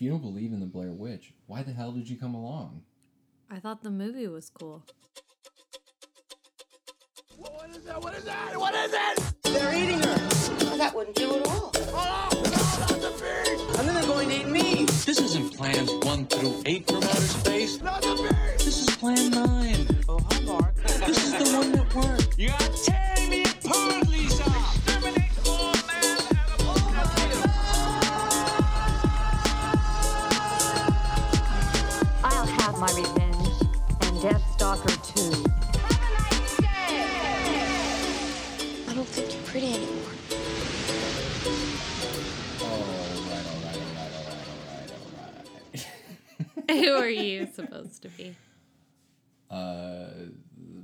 if you don't believe in the Blair Witch, why the hell did you come along? I thought the movie was cool. What is that? What is that? What is it? They're eating her. That wouldn't do at all. Oh, no, not the beast! And then they're going to eat me. This isn't plans one through eight from outer space. Not the beast! This is plan nine. Oh, hi, Mark. This is the one that worked. You are tearing Deathstalker too. I don't think you're pretty anymore. Alright, alright, alright, alright, alright, alright. Who are you supposed to be? Uh,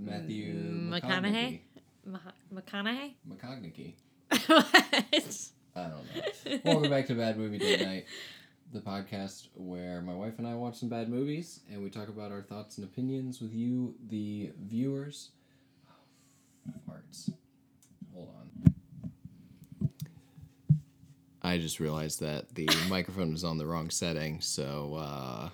Matthew McConaughey? McConaughey? McConaughey. what? I don't know. Welcome back to Bad Movie Day Night, the podcast where my wife and I watch some bad movies and we talk about our thoughts and opinions with you, the viewers. Oh, farts. Hold on. I just realized that the microphone was on the wrong setting, so uh,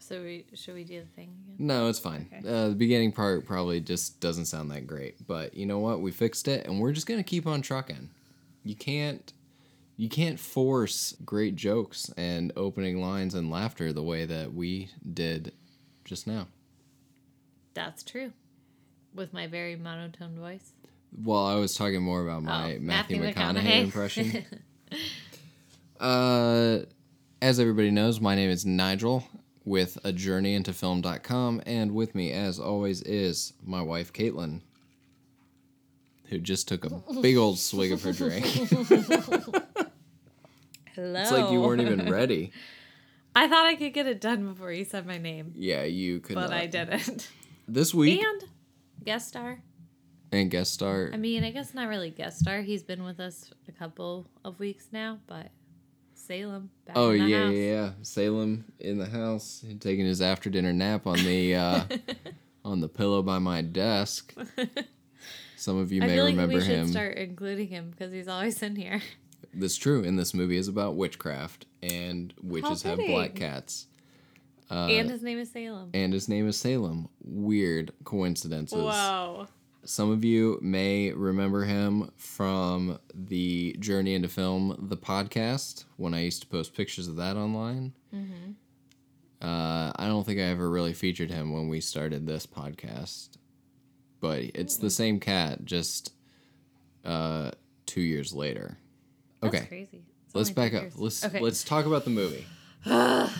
So we should we do the thing again? no, it's fine. Uh, the beginning part probably just doesn't sound that great, but you know what? We fixed it, and we're just gonna keep on trucking. You can't, you can't force great jokes and opening lines and laughter the way that we did just now. That's true. With my very monotone voice. Well, I was talking more about my Oh, Matthew, Matthew McConaughey, McConaughey. impression. uh, as everybody knows, my name is Nigel with a journey into film.com and with me as always is my wife Caitlin who just took a big old swig of her drink. Hello. it's like you weren't even ready. I thought I could get it done before you said my name, Yeah, you could but not. I didn't. This week And guest star. and guest star I mean, I guess not really guest star. He's been with us a couple of weeks now, but Salem. Back Oh in the yeah, house. yeah, yeah. Salem in the house, taking his after dinner nap on the uh, on the pillow by my desk. Some of you I may feel like remember we should him. start including him because he's always in here. That's true. in this movie is about witchcraft, and witches have black cats. and his name is Salem. And his name is Salem. Weird coincidences. Wow. Some of you may remember him from the Journey into Film, the podcast, when I used to post pictures of that online. Uh, I don't think I ever really featured him when we started this podcast, but it's the same cat, just uh, two years later. That's Okay, crazy. It's let's back up. years. Let's okay. let's talk about the movie.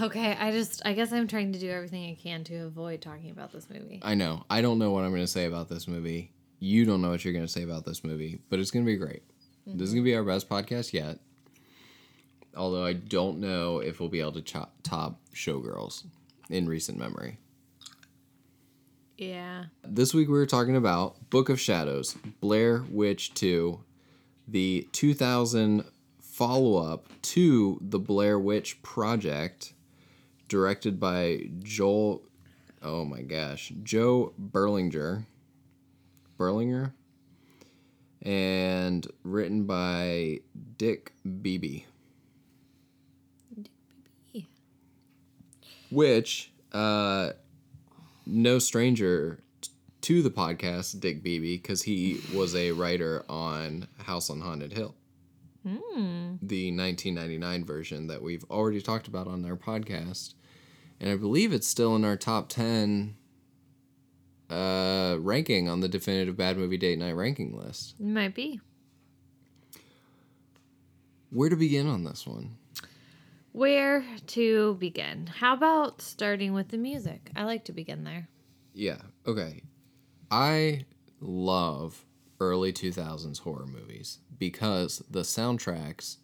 Okay, I just I guess I'm trying to do everything I can to avoid talking about this movie. I know. I don't know what I'm going to say about this movie. You don't know what you're going to say about this movie, but it's going to be great. This is mm-hmm. going to be our best podcast yet. Although I don't know if we'll be able to chop, top Showgirls in recent memory. Yeah. This week we were talking about Book of Shadows, Blair Witch 2, the 2000 follow up to the Blair Witch Project, directed by Joel, oh my gosh, Joe Berlinger. Berlinger? And written by Dick Beebe. Which, uh, no stranger to the podcast, Dick Beebe, because he was a writer on House on Haunted Hill. The 1999 version that we've already talked about on our podcast. And I believe it's still in our top 10 uh, ranking on the definitive bad movie date night ranking list. It might be. Where to begin on this one? Where to begin? How about starting with the music? I like to begin there. Yeah, okay. I love early 2000s horror movies because the soundtracks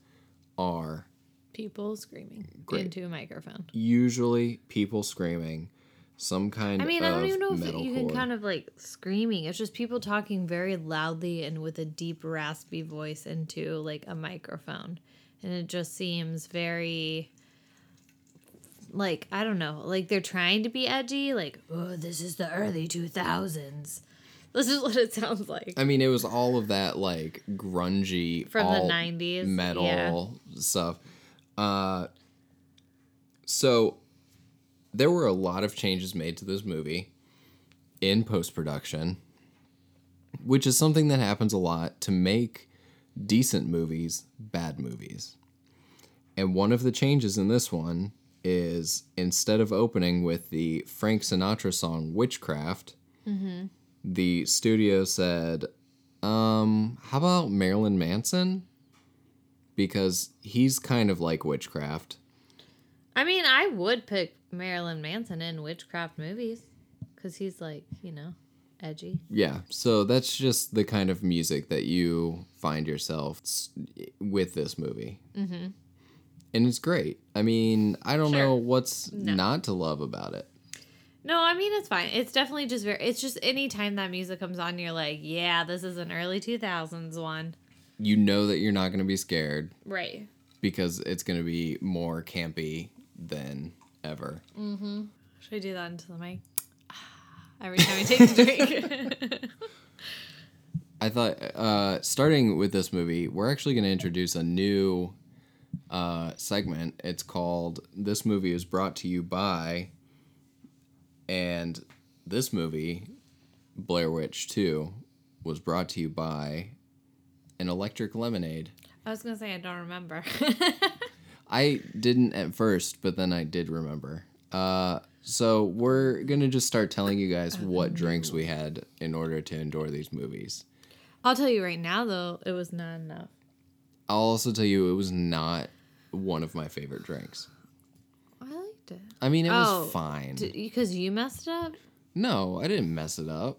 are People screaming Great. into a microphone. usually people screaming some kind of. I mean, I don't even know if you can kind of like screaming. It's just people talking very loudly and with a deep, raspy voice into like a microphone. And it just seems very like, I don't know, like they're trying to be edgy, like, oh, this is the early 2000s. This is what it sounds like. I mean, it was all of that like grungy From the 90s, metal yeah. stuff. Uh, So there were a lot of changes made to this movie in post production, which is something that happens a lot to make decent movies bad movies. And one of the changes in this one is instead of opening with the Frank Sinatra song Witchcraft, the studio said, um, how about Marilyn Manson? Because he's kind of like witchcraft. I mean, I would pick Marilyn Manson in witchcraft movies because he's like, you know, edgy. Yeah, so that's just the kind of music that you find yourself with this movie. Mm-hmm. And it's great. I mean, I don't know what's No. not to love about it. No, I mean it's fine. It's definitely just very. It's just anytime that music comes on, you're like, yeah, this is an early two thousands one. You know that you're not going to be scared Right. because it's going to be more campy than ever. Mm-hmm. Should I do that into the mic? Every time I take a drink. I thought, uh, starting with this movie, we're actually going to introduce a new uh, segment. It's called This Movie is Brought to You by. And this movie, Blair Witch 2, was brought to you by an electric lemonade. I was gonna say I don't remember. I didn't at first, but then I did remember. Uh, so we're going to just start telling you guys what drinks we had in order to endure these movies. I'll tell you right now, though, it was not enough. I'll also tell you it was not one of my favorite drinks. I liked it I mean, it was Oh, fine. because you messed it up. no, I didn't mess it up.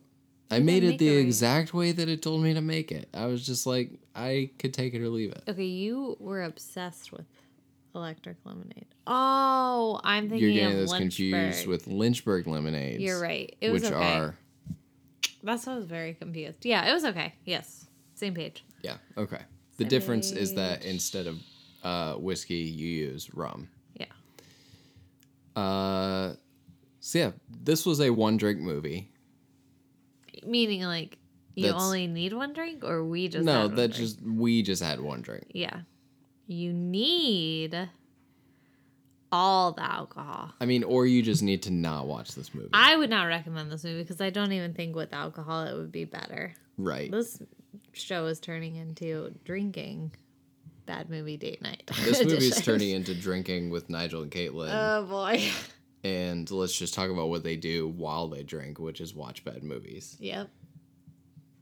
I made it the it right. exact way that it told me to make it. I was just like, I could take it or leave it. Okay, you were obsessed with electric lemonade. Oh, I'm thinking You're getting of this confused with Lynchburg lemonades. You're right. It was which okay. are That's why I was very confused. Yeah, it was okay. Yes, same page. yeah okay. The difference is that instead of uh, whiskey, you use rum. Yeah. Uh, so yeah, this was a one drink movie. Meaning, like, you That's- only need one drink, or we just no, had one that drink? just we just had one drink. yeah. You need all the alcohol. I mean, or you just need to not watch this movie. I would not recommend this movie because I don't even think with alcohol it would be better. right. This show is turning into drinking bad movie date night. This movie is turning into drinking with Nigel and Caitlin. Oh boy. and let's just talk about what they do while they drink, which is watch bad movies. Yep.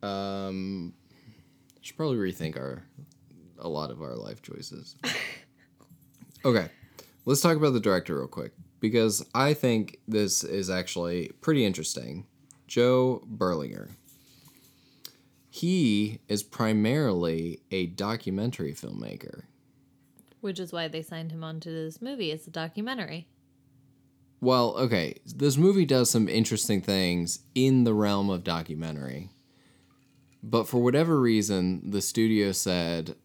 Um, should probably rethink our a lot of our life choices. okay, let's talk about the director real quick because I think this is actually pretty interesting. Joe Berlinger. He is primarily a documentary filmmaker. Which is why they signed him onto this movie. It's a documentary. Well, okay, this movie does some interesting things in the realm of documentary. But for whatever reason, the studio said,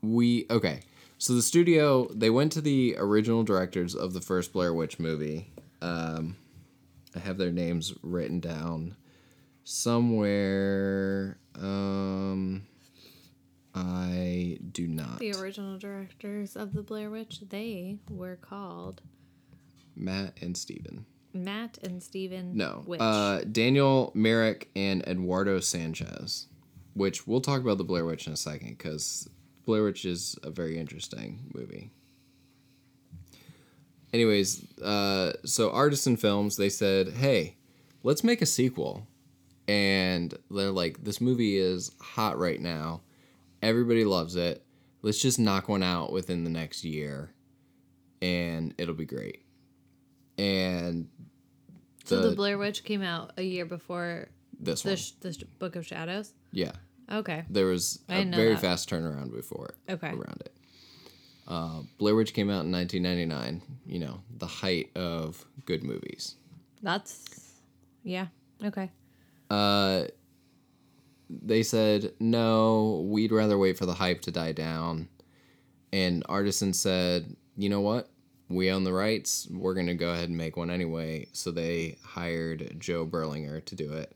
we. Okay, so the studio, they went to the original directors of the first Blair Witch movie. Um, I have their names written down somewhere. Um, I do not. The original directors of the Blair Witch, they were called Matt and Steven. Matt and Steven No. Witch. Uh, Daniel Myrick and Eduardo Sanchez, which we'll talk about the Blair Witch in a second because Blair Witch is a very interesting movie. Anyways, uh, so Artisan Films, they said, hey, let's make a sequel. And they're like, this movie is hot right now. Everybody loves it. Let's just knock one out within the next year and it'll be great. And so the Blair Witch came out a year before this the, one. the Book of Shadows. Yeah. Okay. There was a very that. fast turnaround before Okay. around it. Uh, Blair Witch came out in 1999. You know, the height of good movies. That's yeah. Okay. Uh, they said no. We'd rather wait for the hype to die down. And Artisan said, you know what? We own the rights. We're gonna go ahead and make one anyway. So they hired Joe Berlinger to do it.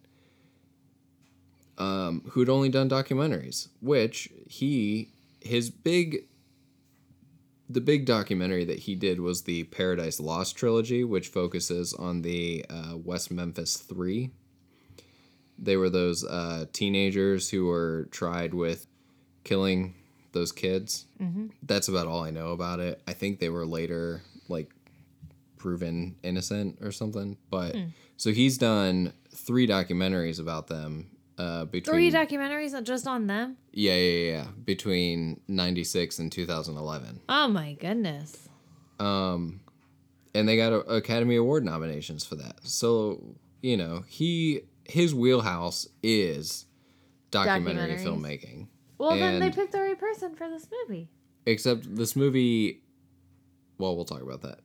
Um, who'd only done documentaries, which he his big the big documentary that he did was the Paradise Lost trilogy, which focuses on the uh, West Memphis Three. They were those uh, teenagers who were tried with killing those kids. Mm-hmm. That's about all I know about it. I think they were later like proven innocent or something. But so he's done three documentaries about them. Uh, between Three documentaries just on them? yeah, yeah, yeah, yeah, between '96 and 2011. Oh my goodness. Um, and they got a, Academy Award nominations for that. So you know, he his wheelhouse is documentary filmmaking. Well, then they picked the right person for this movie. Except this movie, well, we'll talk about that.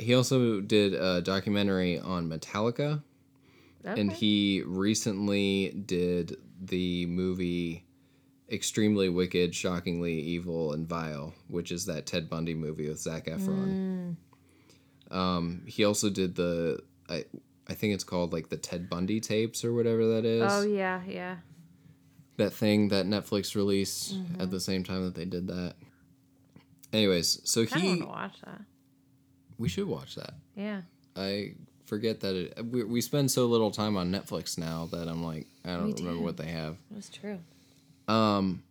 He also did a documentary on Metallica, and he recently did the movie Extremely Wicked, Shockingly Evil, and Vile, which is that Ted Bundy movie with Zac Efron. Um, he also did the I I think it's called like the Ted Bundy tapes or whatever that is. Oh yeah, yeah. that thing that Netflix released at the same time that they did that. Anyways, so he. I want he to watch that. we should watch that. Yeah. I forget that it, we, we spend so little time on Netflix now that I'm like I don't remember do. what they have. That's true. Um.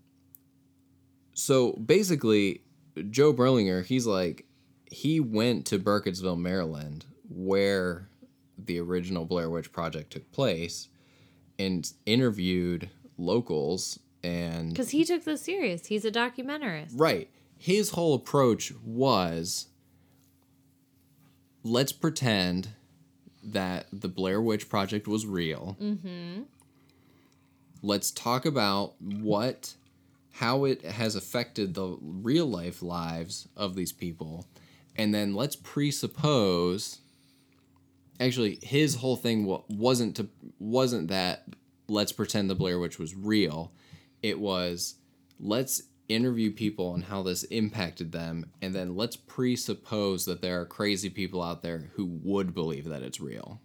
So basically, Joe Berlinger, he's like he went to Burkittsville, Maryland, where the original Blair Witch Project took place, and interviewed locals and Because he took this serious. He's a documentarist. Right. His whole approach was let's pretend that the Blair Witch Project was real. Mm-hmm. Let's talk about what, how it has affected the real life lives of these people. And then let's presuppose. Actually, his whole thing wasn't to wasn't that let's pretend the Blair Witch was real. It was let's interview people on how this impacted them and then let's presuppose that there are crazy people out there who would believe that it's real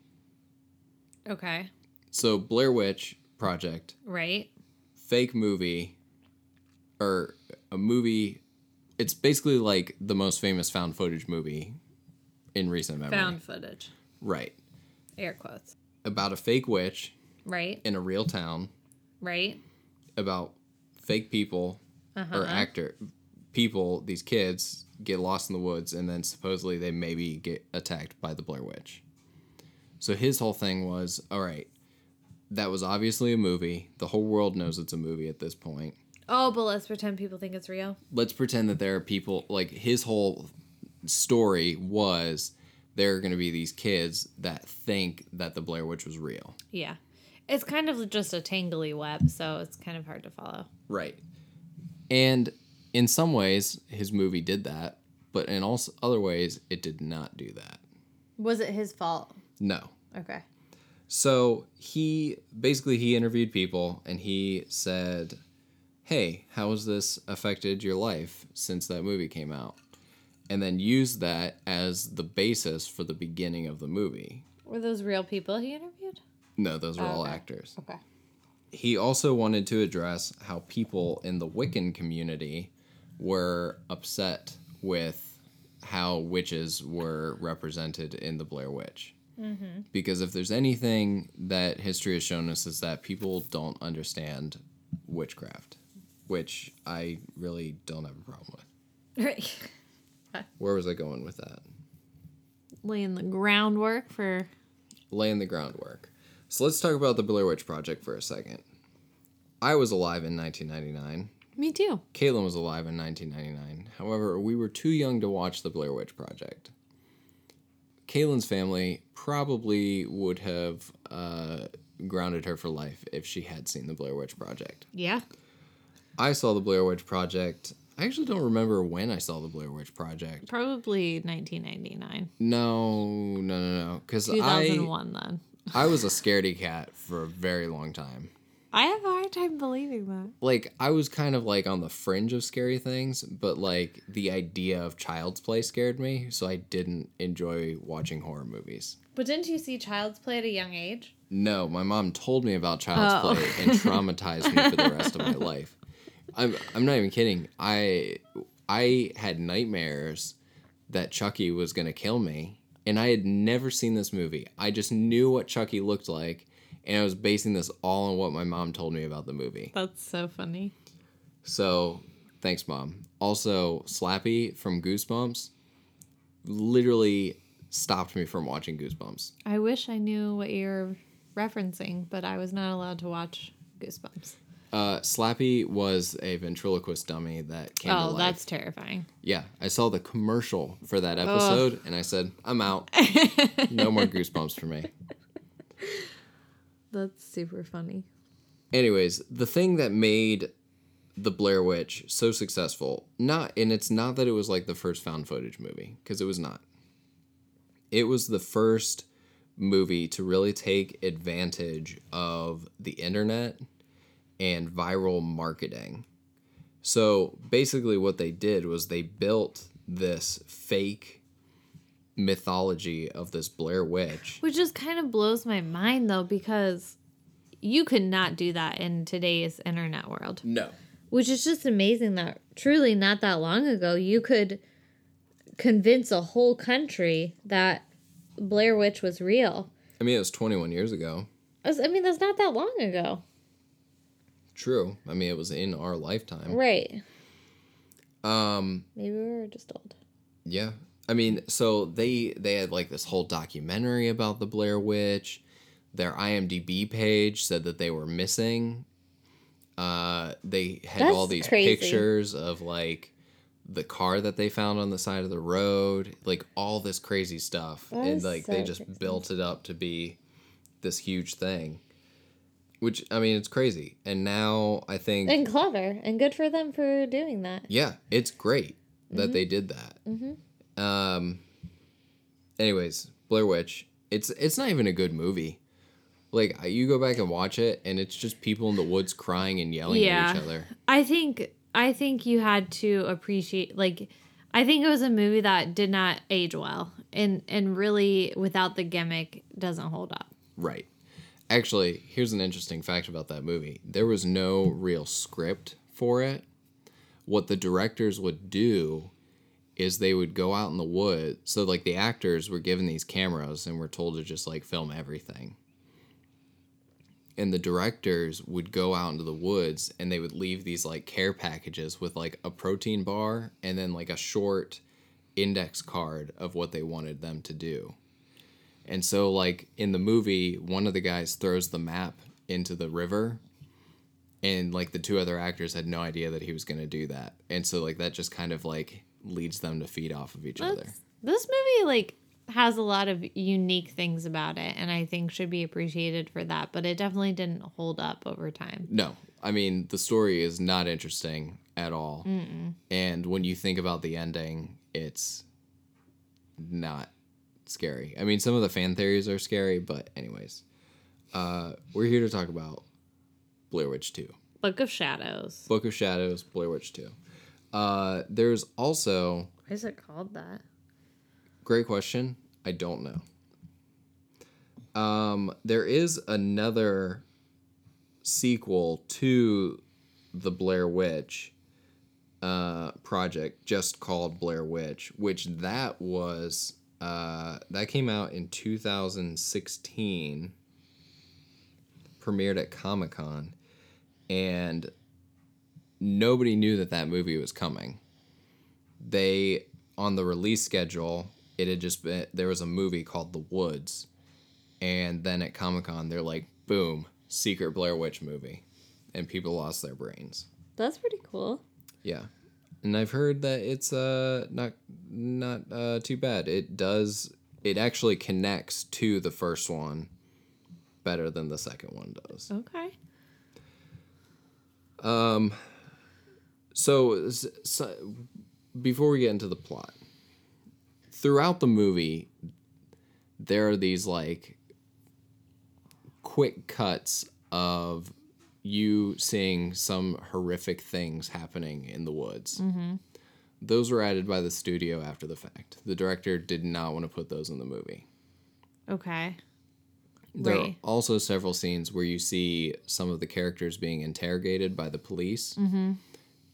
Okay. so blair witch project Right. fake movie or a movie it's basically like the most famous found footage movie in recent memory Found footage. Right Air quotes. about a fake witch Right. in a real town Right. about fake people or uh-huh. actor people these kids get lost in the woods and then supposedly they maybe get attacked by the blair witch so his whole thing was all right that was obviously a movie the whole world knows it's a movie at this point Oh, but let's pretend people think it's real. let's pretend that there are people like his whole story was there are going to be these kids that think that the blair witch was real Yeah. It's kind of just a tangly web, so it's kind of hard to follow. Right. And in some ways, his movie did that, but in all other ways, it did not do that. Was it his fault? No. Okay. So he basically he interviewed people and he said, "Hey, how has this affected your life since that movie came out?" And then use that as the basis for the beginning of the movie. Were those real people he interviewed? No, those were oh, all Okay. actors. Okay. he also wanted to address how people in the Wiccan community were upset with how witches were represented in the Blair Witch. Mm-hmm. Because if there's anything that history has shown us is that people don't understand witchcraft, which I really don't have a problem with. Right. Where was I going with that? Laying the groundwork for. laying the groundwork. So let's talk about the Blair Witch Project for a second. I was alive in 1999. Me too. Caitlin was alive in 1999. However, we were too young to watch the Blair Witch Project. Caitlin's family probably would have uh, grounded her for life if she had seen the Blair Witch Project. Yeah. I saw the Blair Witch Project. I actually don't remember when I saw the Blair Witch Project. Probably 1999. No, no, no, no. Because I, 2001 then. I was a scaredy cat for a very long time. I have a hard time believing that. like I was kind of like on the fringe of scary things, but like the idea of Child's Play scared me, so I didn't enjoy watching horror movies. But didn't you see Child's Play at a young age? No, my mom told me about Child's Oh. Play and traumatized me for the rest of my life. I'm I'm not even kidding. I I had nightmares that Chucky was going to kill me, and I had never seen this movie. I just knew what Chucky looked like, and I was basing this all on what my mom told me about the movie. That's so funny. So, thanks, mom. Also, Slappy from Goosebumps literally stopped me from watching Goosebumps. I wish I knew what you're referencing, but I was not allowed to watch Goosebumps. Uh, Slappy was a ventriloquist dummy that came to Oh, life. that's terrifying. Yeah, I saw the commercial for that episode and I said, I'm out. no more goosebumps for me. That's super funny. Anyways, the thing that made the Blair Witch so successful, not and it's not that it was like the first found footage movie, because it was not. It was the first movie to really take advantage of the internet and viral marketing. So basically, what they did was they built this fake mythology of this Blair Witch. Which just kind of blows my mind though, because you could not do that in today's internet world. No. Which is just amazing that truly not that long ago you could convince a whole country that Blair Witch was real. I mean, it was 21 years ago. I mean, that's not that long ago. True. I mean, it was in our lifetime. Right. Um, Maybe we were just old. yeah. I mean, so they they had like this whole documentary about the Blair Witch. Their IMDb page said that they were missing. Uh, they had all these crazy. pictures of like the car that they found on the side of the road, like all this crazy stuff, That and like they just crazy. built it up to be this huge thing. Which I mean, it's crazy. And now I think And clever. And good for them for doing that. yeah, it's great that they did that. Hmm. Um. Anyways, Blair Witch. It's it's not even a good movie. Like you go back and watch it, and it's just people in the woods crying and yelling Yeah. at each other. I think I think you had to appreciate like I think it was a movie that did not age well and and really without the gimmick doesn't hold up. Right. Actually, here's an interesting fact about that movie. There was no real script for it. What the directors would do is they would go out in the woods. So like the actors were given these cameras and were told to just like film everything. And the directors would go out into the woods and they would leave these like care packages with like a protein bar and then like a short index card of what they wanted them to do. And so, like in the movie, one of the guys throws the map into the river, and like the two other actors had no idea that he was going to do that. And so, like, that just kind of like leads them to feed off of each other. This movie like has a lot of unique things about it and I think should be appreciated for that, but it definitely didn't hold up over time. No, I mean, the story is not interesting at all. And when you think about the ending, it's not scary. I mean, some of the fan theories are scary, but, anyways, uh, we're here to talk about Blair Witch 2. Book of Shadows. Book of Shadows, Blair Witch 2. Uh, there's also, Why is it called that? great question, I don't know. Um, there is another sequel to the Blair Witch uh, project just called Blair Witch, which that was, uh, that came out in 2016, premiered at Comic Con, and nobody knew that that movie was coming. They on the release schedule, it had just been there was a movie called The Woods, and then at Comic Con they're like, boom, secret Blair Witch movie, and people lost their brains. That's pretty cool. Yeah, and I've heard that it's uh not not uh too bad. It does it actually connects to the first one better than the second one does. Okay. Um So, so before we get into the plot, throughout the movie, there are these like quick cuts of you seeing some horrific things happening in the woods. Those were added by the studio after the fact. The director did not want to put those in the movie. Okay. There Right. are also several scenes where you see some of the characters being interrogated by the police.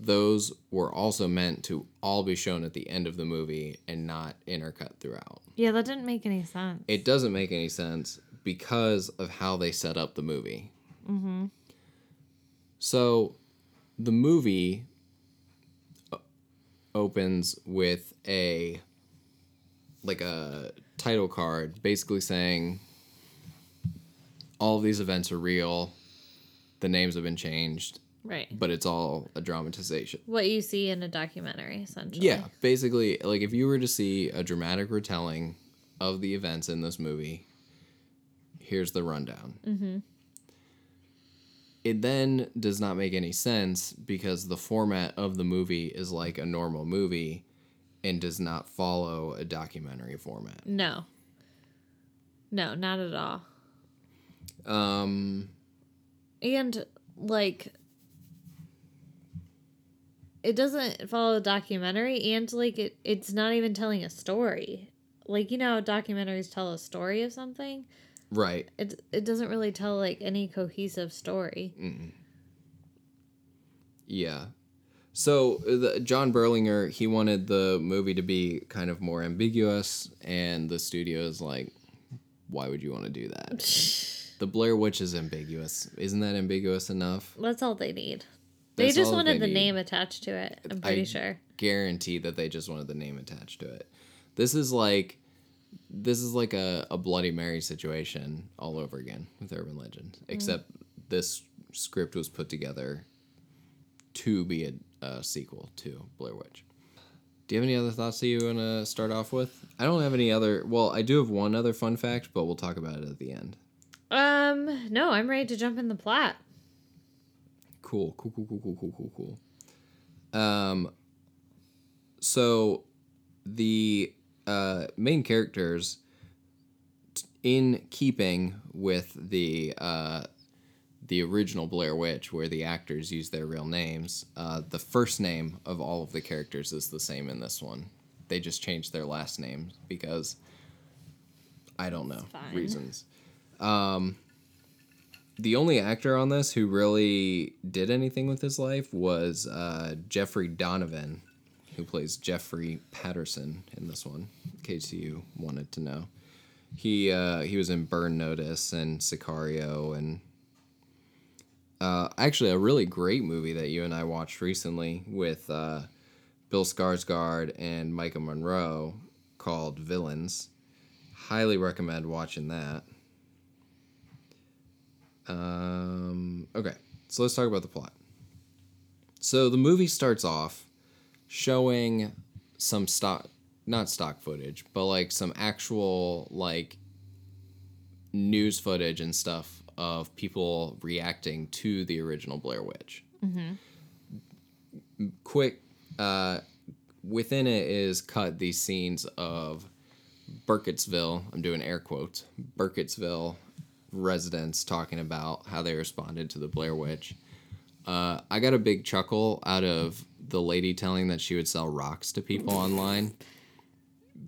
those were also meant to all be shown at the end of the movie and not intercut throughout. Yeah, that didn't make any sense. It doesn't make any sense because of how they set up the movie. Mm-hmm. So, the movie opens with a like a title card, basically saying all of these events are real. The names have been changed, right. but it's all a dramatization. What you see in a documentary, essentially. Yeah, basically, like if you were to see a dramatic retelling of the events in this movie, here's the rundown. Mm-hmm. It then does not make any sense because the format of the movie is like a normal movie and does not follow a documentary format. No. No, not at all. Um, And like it doesn't follow a documentary and like it it's not even telling a story. Like you know documentaries tell a story of something? Right. It it doesn't really tell like any cohesive story. Yeah. So uh, the, John Berlinger, he wanted the movie to be kind of more ambiguous, and the studio is like, "Why would you want to do that?" the Blair Witch is ambiguous. Isn't that ambiguous enough? That's all they need. They just wanted they the need. name attached to it. I'm pretty I sure. Guarantee that they just wanted the name attached to it. This is like, this is like a, a Bloody Mary situation all over again with urban legend. Except this script was put together to be a, a sequel to Blair Witch. Do you have any other thoughts that you want to start off with? I don't have any other. Well, I do have one other fun fact, but we'll talk about it at the end. Um, no, I'm ready to jump in the plot. Cool, cool, cool, cool, cool, cool, cool, cool. Um, so the uh, main characters, t- in keeping with the uh, the original Blair Witch, where the actors use their real names, uh, the first name of all of the characters is the same in this one. They just changed their last names because I don't know reasons. Um, the only actor on this who really did anything with his life was uh, Jeffrey Donovan, who plays Jeffrey Patterson in this one. In case you wanted to know, he uh, he was in Burn Notice and Sicario and uh, actually a really great movie that you and I watched recently with uh, Bill Skarsgård and Maika Monroe called Villains. Highly recommend watching that. Um, okay, so let's talk about the plot. So the movie starts off showing some stock, not stock footage, but like some actual like news footage and stuff of people reacting to the original Blair Witch. Quick, uh, within it is cut these scenes of Burkittsville. I'm doing air quotes. Burkittsville residents talking about how they responded to the Blair Witch. Uh, I got a big chuckle out of the lady telling that she would sell rocks to people online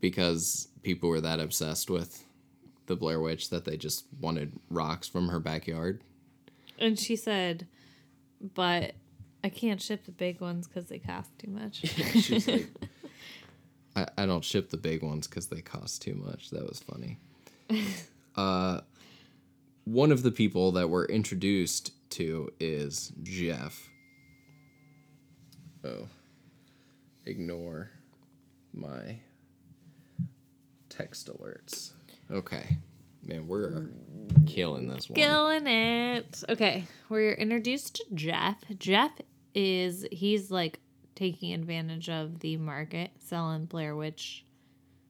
because people were that obsessed with the Blair Witch that they just wanted rocks from her backyard. And she said, but I can't ship the big ones because they cost too much. She's like, I, I don't ship the big ones because they cost too much. That was funny. Uh, one of the people that we're introduced to is Jeff. Oh, ignore my text alerts. Okay, man, we're killing this one. Killing it. Okay, we're introduced to Jeff. Jeff is he's like taking advantage of the market, selling Blair Witch.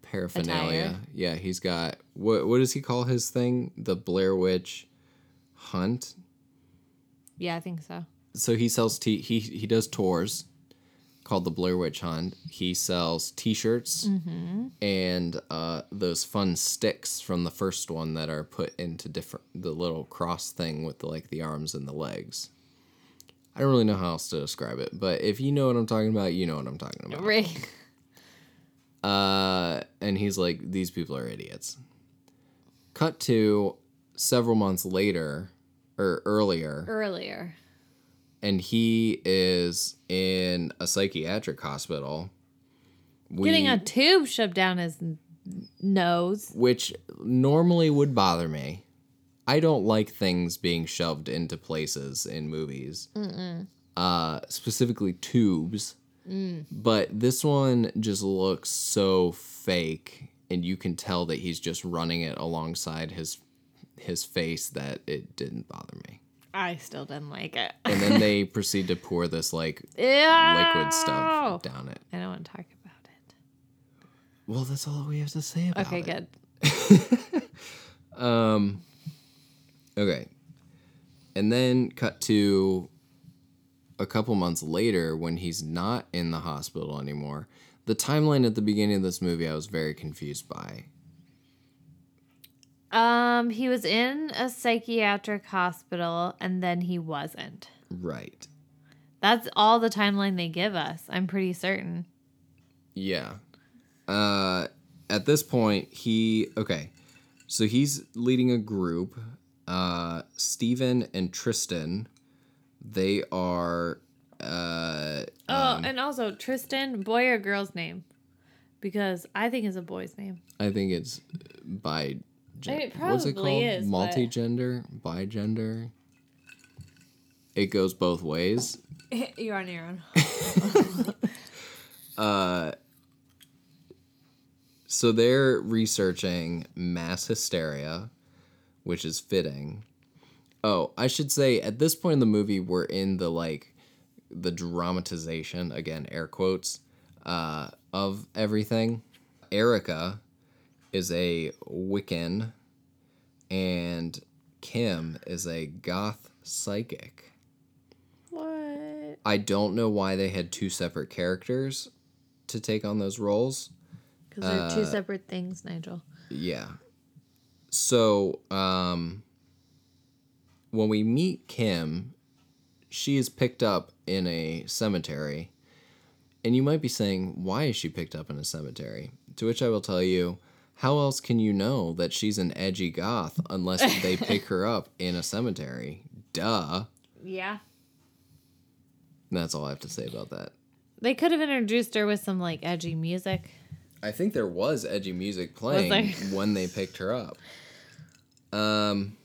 paraphernalia. attire. Yeah, he's got what what does he call his thing? The Blair Witch hunt. Yeah, I think so. So he sells t he he does tours called the Blair Witch Hunt. He sells T-shirts and uh, those fun sticks from the first one that are put into different the little cross thing with the, like the arms and the legs. I don't really know how else to describe it, but if you know what I'm talking about, you know what I'm talking about. Right. Uh, and he's like, these people are idiots. Cut to several months later, or earlier, Earlier. And he is in a psychiatric hospital. We, Getting a tube shoved down his nose. which normally would bother me. I don't like things being shoved into places in movies, uh, specifically tubes. But this one just looks so fake, and you can tell that he's just running it alongside his his face that it didn't bother me. I still didn't like it. And then they proceed to pour this like Ew. liquid stuff down it. I don't want to talk about it. Well, that's all we have to say about Okay, it. good. Um, okay. And then cut to a couple months later when he's not in the hospital anymore. The timeline at the beginning of this movie I was very confused by. Um, he was in a psychiatric hospital and then he wasn't. Right. That's all the timeline they give us. I'm pretty certain. Yeah. Uh at this point he okay. So he's leading a group. Uh Steven and Tristan they are uh Oh, and also Tristan, boy or girl's name? Because I think it's a boy's name. I think it's by It what's it called? is, but- Multi-gender, bigender. It goes both ways. You're on your own. So they're researching mass hysteria, which is fitting. Oh, I should say at this point in the movie we're in the like the dramatization again, air quotes, uh, of everything. Erica is a Wiccan and Kim is a goth psychic. What? I don't know why they had two separate characters to take on those roles. Because they're two separate things, Nigel. Yeah. So, um, when we meet Kim, she is picked up in a cemetery. And you might be saying, why is she picked up in a cemetery? To which I will tell you, how else can you know that she's an edgy goth unless they pick her up in a cemetery? Duh. Yeah. That's all I have to say about that. They could have introduced her with some like edgy music. I think there was edgy music playing when they picked her up. Um,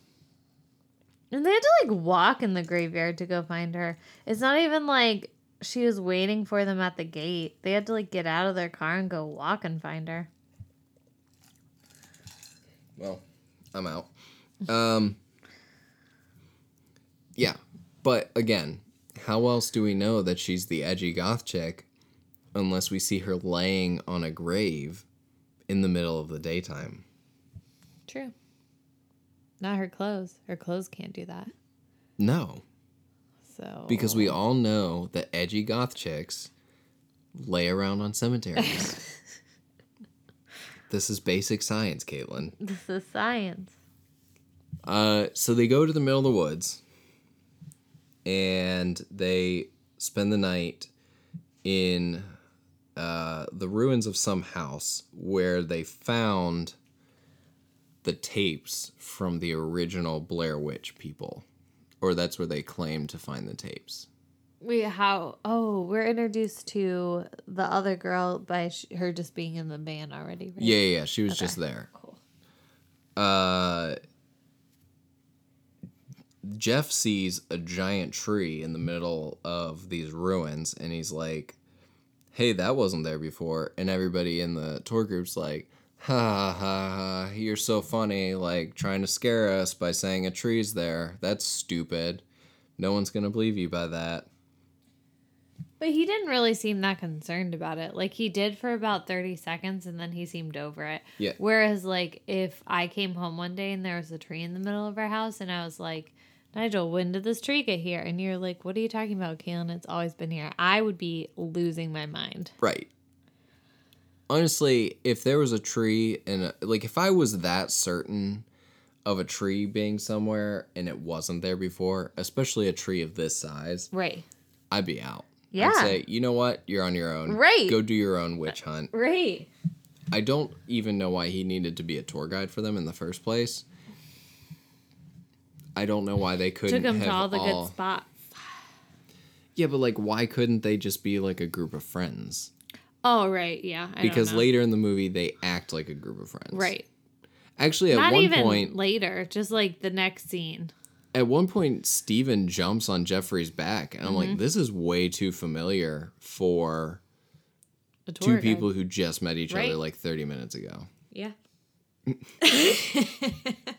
And they had to like walk in the graveyard to go find her. It's not even like she was waiting for them at the gate. They had to like get out of their car and go walk and find her. Well, I'm out. Um, yeah, but again, how else do we know that she's the edgy goth chick unless we see her laying on a grave in the middle of the daytime? True. Not her clothes. Her clothes can't do that. No, So because we all know that edgy goth chicks lay around on cemeteries. this is basic science, Caitlin. this is science. Uh, so they go to the middle of the woods and they spend the night in uh, the ruins of some house where they found the tapes from the original Blair Witch people. Or that's where they claim to find the tapes. Wait, how? Oh, we're introduced to the other girl by sh- her just being in the band already. Right? Yeah, yeah, yeah, she was just there. Cool. Uh, Jeff sees a giant tree in the middle of these ruins, and he's like, "Hey, that wasn't there before." And everybody in the tour group's like, "Ha ha ha! You're so funny! Like trying to scare us by saying a tree's there. That's stupid. No one's gonna believe you by that." But he didn't really seem that concerned about it. Like he did for about 30 seconds and then he seemed over it. Yeah. Whereas like if I came home one day and there was a tree in the middle of our house and I was like, Nigel, when did this tree get here? And you're like, what are you talking about, Kaylin? It's always been here. I would be losing my mind. Right. Honestly, if there was a tree and like if I was that certain of a tree being somewhere and it wasn't there before, especially a tree of this size, Right. I'd be out. Yeah. Say, you know what? You're on your own. Right. Go do your own witch hunt. Uh, right. I don't even know why he needed to be a tour guide for them in the first place. I don't know why they couldn't Took him have to all the all- good spots. Yeah, but like, why couldn't they just be like a group of friends? Oh right, yeah. I Because later in the movie, they act like a group of friends. right. Actually, at Not one even point, later, just like the next scene. At one point, Steven jumps on Jeffrey's back, and I'm Mm-hmm. like, this is way too familiar for two guide. people who just met each Right. other like 30 minutes ago. Yeah.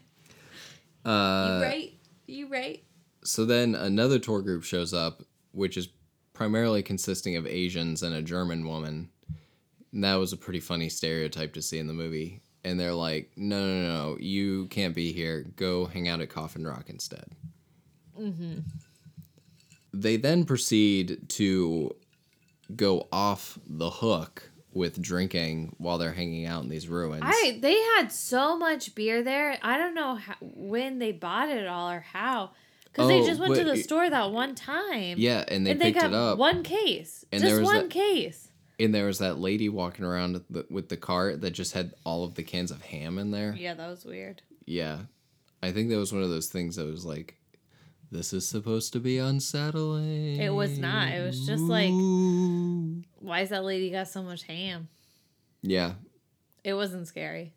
Uh, you right. You right. So then another tour group shows up, which is primarily consisting of Asians and a German woman. And that was a pretty funny stereotype to see in the movie. And they're like, no, no, no, you can't be here. Go hang out at Coffin Rock instead. Mm-hmm. They then proceed to go off the hook with drinking while they're hanging out in these ruins. I they had so much beer there. I don't know how, when they bought it all or how. Because they Oh, just went to the it- store that one time. yeah, and they and they got it up. one case. And just one that- case. And there was that lady walking around with the, with the cart that just had all of the cans of ham in there. Yeah, that was weird. Yeah. I think that was one of those things that was like, this is supposed to be unsettling. It was not. It was just like, why is that lady got so much ham? Yeah. It wasn't scary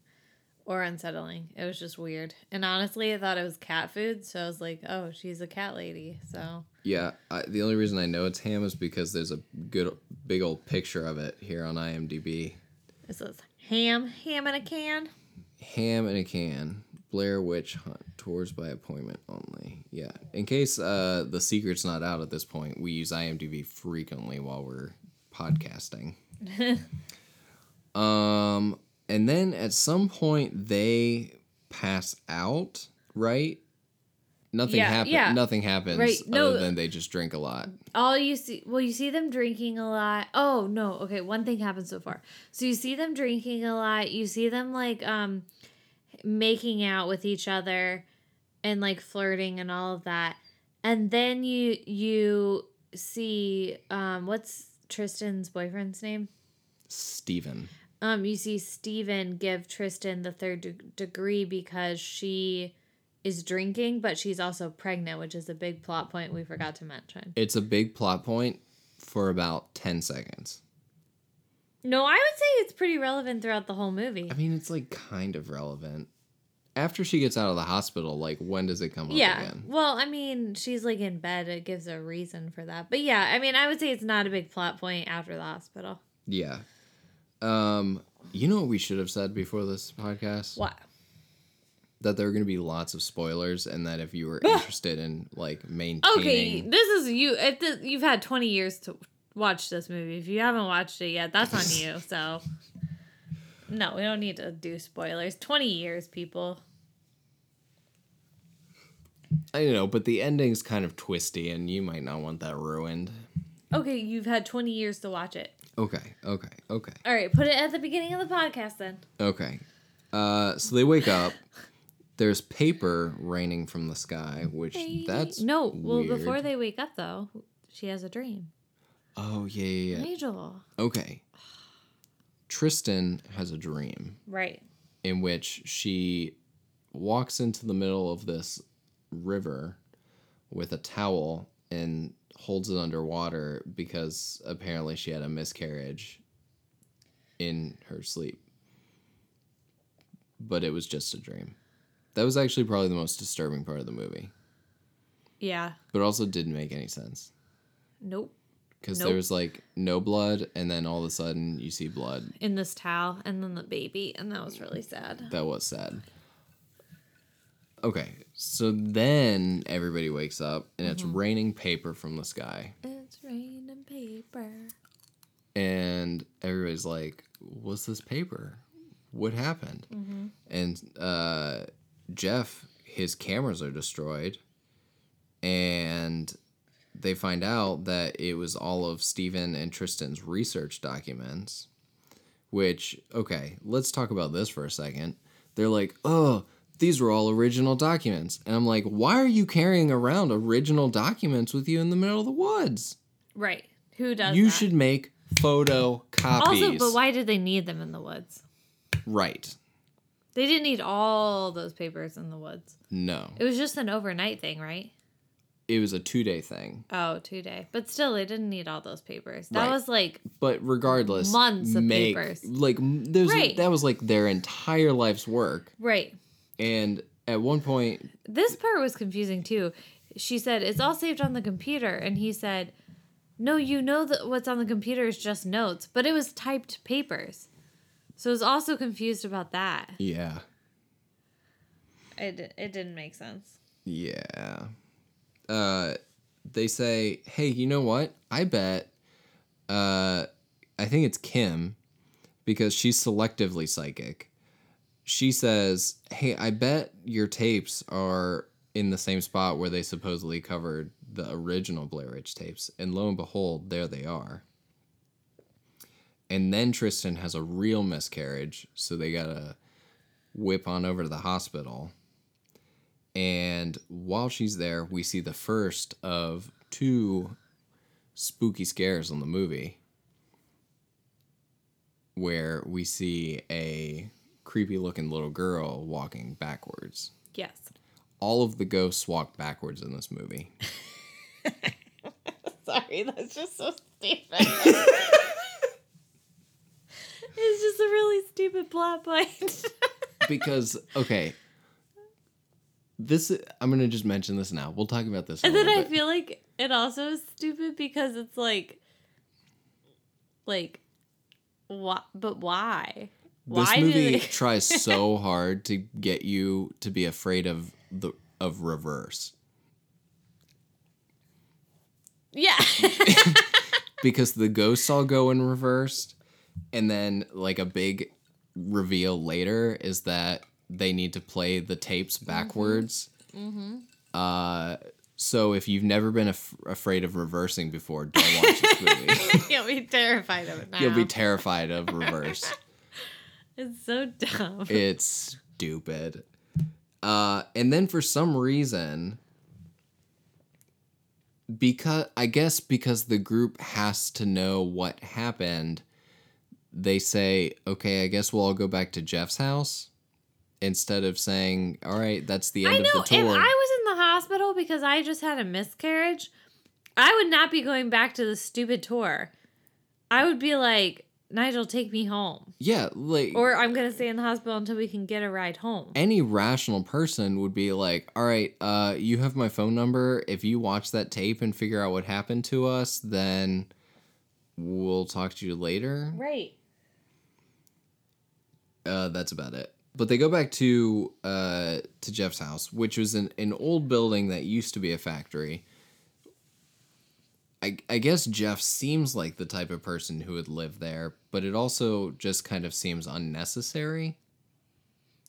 or unsettling. It was just weird. And honestly, I thought it was cat food. So I was like, oh, she's a cat lady. So Yeah. I, the only reason I know it's ham is because there's a good, big old picture of it here on IMDb. it says ham, ham in a can. Ham in a can. Blair Witch Hunt. Tours by appointment only. Yeah. In case uh, the secret's not out at this point, we use IMDb frequently while we're podcasting. um, and then at some point they pass out, right? Nothing Yeah, happens. yeah. Nothing happens Right, no. other than they just drink a lot. all you see well you see them drinking a lot oh no okay one thing happened so far so you see them drinking a lot you see them like um making out with each other and like flirting and all of that and then you you see um what's tristan's boyfriend's name Steven. Um you see steven give tristan the third de- degree because she is drinking but she's also pregnant which is a big plot point we forgot to mention It's a big plot point for about 10 seconds. No, I would say it's pretty relevant throughout the whole movie. I mean, it's like kind of relevant. After she gets out of the hospital, like when does it come up yeah. again? Well, I mean, she's like in bed. It gives a reason for that. But yeah, I mean, I would say it's not a big plot point after the hospital. Yeah. Um, you know what we should have said before this podcast? What? That there are going to be lots of spoilers, and that if you were interested in like maintaining, Okay, this is you. If this, you've had 20 years to watch this movie, if you haven't watched it yet, that's on you. So, no, we don't need to do spoilers. 20 years, people. I know, but the ending's kind of twisty, and you might not want that ruined. Okay, you've had 20 years to watch it. Okay, okay, okay, All right, put it at the beginning of the podcast then. okay. Uh, so they wake up. There's paper raining from the sky, which that's no. Well, weird. before they wake up, though, she has a dream. Oh yeah, yeah, yeah. Angel. Okay. Tristan has a dream Right. in which she walks into the middle of this river with a towel and holds it underwater because apparently she had a miscarriage in her sleep. But it was just a dream. That was actually probably the most disturbing part of the movie, Yeah. but also didn't make any sense Nope. because Nope. there was like no blood, and then all of a sudden you see blood. In this towel, and then the baby, and that was really sad. That was sad. Okay, so then everybody wakes up and it's raining paper from the sky. It's raining paper. And everybody's like, What's this paper? What happened? And uh, Jeff, his cameras are destroyed. And they find out that it was all of Stephen and Tristan's research documents. Which, okay, let's talk about this for a second. They're like, oh, these were all original documents. And I'm like, why are you carrying around original documents with you in the middle of the woods? Right. Who does you that? should make photo copies. Also, but why did they need them in the woods? Right. They didn't need all those papers in the woods. No. It was just an overnight thing, right? it was a two day thing. Oh, two day. But still, they didn't need all those papers. That Right. was like, But regardless, Months of make- papers. Like there's Right. that was like their entire life's work. right. And at one point, This part was confusing too. She said, It's all saved on the computer. And he said, No, you know that what's on the computer is just notes, but it was typed papers. So I was also confused about that. yeah, It, it didn't make sense. yeah, uh, they say, hey, you know what? I bet, uh, I think it's Kim, because she's selectively psychic. She says, hey, I bet your tapes are in the same spot where they supposedly covered the original Blair Witch tapes, and lo and behold, there they are. And then Tristan has a real miscarriage, so they gotta whip on over to the hospital. And while she's there, we see the first of two spooky scares in the movie where we see a creepy looking little girl walking backwards. Yes. All of the ghosts walk backwards in this movie. Sorry, that's just so stupid. it's just a really stupid plot point. Because, okay, this, I'm going to just mention this now. We'll talk about this. and a then little I feel like it also is stupid because it's like, like, what? But why? This why movie they? tries so hard to get you to be afraid of the of reverse yeah. because the ghosts all go in reversed and then like a big reveal later is that they need to play the tapes Mm-hmm. backwards uh so if you've never been af- afraid of reversing before don't watch this movie You'll be terrified of it now. you'll be terrified of reverse it's so dumb. it's stupid. Uh, and then for some reason, because I guess because the group has to know what happened, they say, "Okay, I guess we'll all go back to Jeff's house." Instead of saying, "All right, that's the end I know. of the If tour." I was in the hospital because I just had a miscarriage, I would not be going back to the stupid tour. I would be like, Nigel, take me home. yeah, like Or I'm going to stay in the hospital until we can get a ride home. any rational person would be like, "All right, uh, you have my phone number. If you watch that tape and figure out what happened to us, then we'll talk to you later." Right. Uh, that's about it. But they go back to uh, to Jeff's house, which was an, an old building that used to be a factory. I, I guess Jeff seems like the type of person who would live there, but it also just kind of seems unnecessary.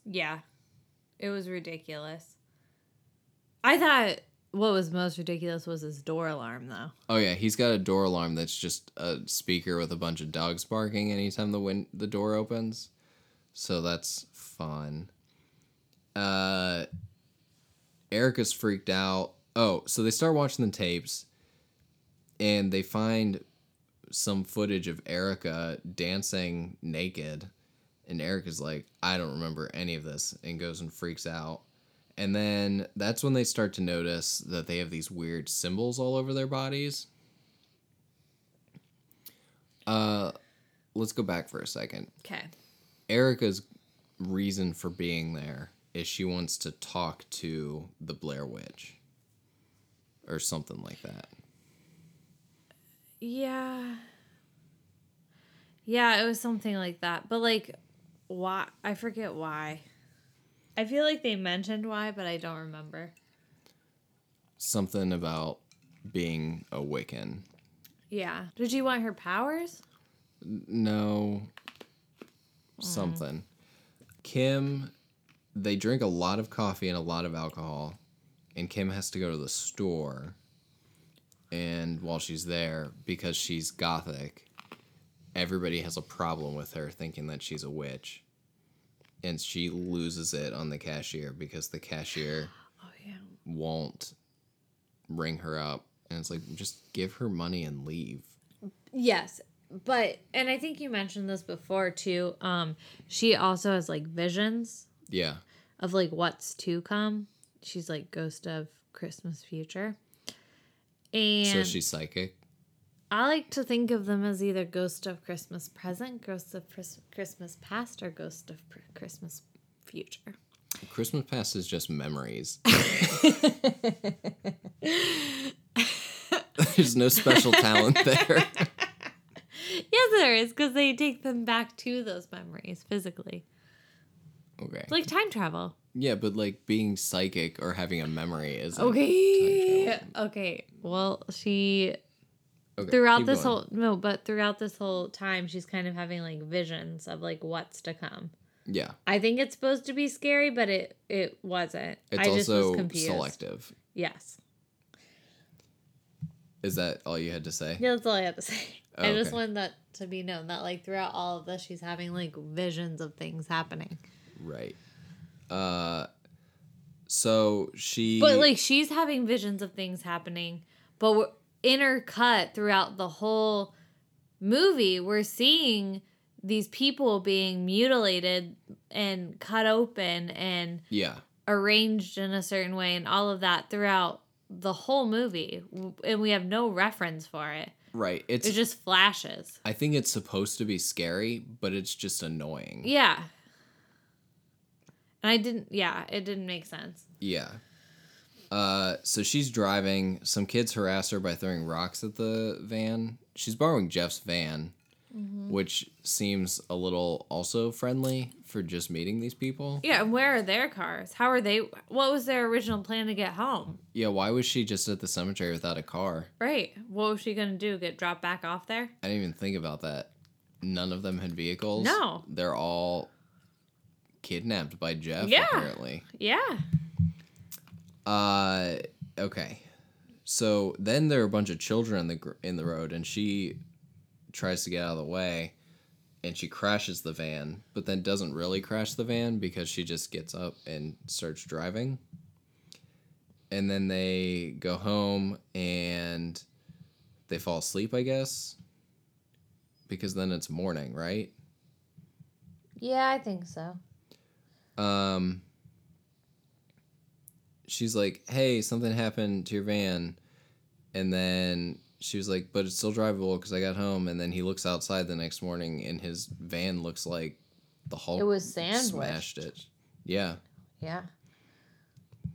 Yeah. It was ridiculous. I thought what was most ridiculous was his door alarm, though. Oh yeah, he's got a door alarm that's just a speaker with a bunch of dogs barking anytime the win- the door opens. So that's fun. Uh Erica's freaked out. Oh, so they start watching the tapes and they find some footage of Erica dancing naked. And Erica's like, I don't remember any of this, and goes and freaks out. And then that's when they start to notice that they have these weird symbols all over their bodies. Uh, let's go back for a second. Okay. Erica's reason for being there is she wants to talk to the Blair Witch or something like that. Yeah. Yeah, it was something like that. But like why I forget why. I feel like they mentioned why, but I don't remember. Something about being a Wiccan. Yeah. Did you want her powers? No. Mm. Something. Kim, they drink a lot of coffee and a lot of alcohol, and Kim has to go to the store. And while she's there, because she's gothic, everybody has a problem with her thinking that she's a witch. And she loses it on the cashier because the cashier Oh yeah. won't ring her up. And it's like, just give her money and leave. Yes. But and I think you mentioned this before too. Um she also has like visions Yeah. of like what's to come. She's like ghost of Christmas future. And So she's psychic. I like to think of them as either ghost of Christmas present, ghost of Christmas past, or ghost of pr- Christmas future. Christmas past is just memories. There's no special talent there. Yes, there is, because they take them back to those memories physically. Okay. It's like time travel. Yeah, but like being psychic or having a memory is Okay. Okay. Well, she Okay, throughout this going. whole no, but throughout this whole time, she's kind of having like visions of like what's to come. Yeah. I think it's supposed to be scary, but it it wasn't. It's I just also was confused. selective. Yes. Is that all you had to say? Yeah, that's all I had to say. I oh, just Okay. wanted that to be known that like throughout all of this, she's having like visions of things happening. Right. Uh so she But like she's having visions of things happening, but we're intercut throughout the whole movie, we're seeing these people being mutilated and cut open and Yeah. arranged in a certain way and all of that throughout the whole movie and we have no reference for it. Right. It's It just flashes. I think it's supposed to be scary, but it's just annoying. Yeah. And I didn't yeah, it didn't make sense. Yeah. Uh, so she's driving. Some kids harass her by throwing rocks at the van. She's borrowing Jeff's van, Mm-hmm. which seems a little also friendly for just meeting these people. Yeah, and where are their cars? How are they what was their original plan to get home? Yeah, why was she just at the cemetery without a car? Right. What was she gonna do? Get dropped back off there? I didn't even think about that. None of them had vehicles. No. They're all kidnapped by Jeff, Yeah. apparently. Yeah. Uh, okay. So then there are a bunch of children in the gr- in the road, and she tries to get out of the way, and she crashes the van, but then doesn't really crash the van because she just gets up and starts driving. And then they go home and they fall asleep, I guess, because then it's morning, right? Yeah, I think so. Um she's like hey something happened to your van and then she was like but it's still drivable because i got home and then he looks outside the next morning and his van looks like the hulk It was sandwiched. smashed it yeah Yeah.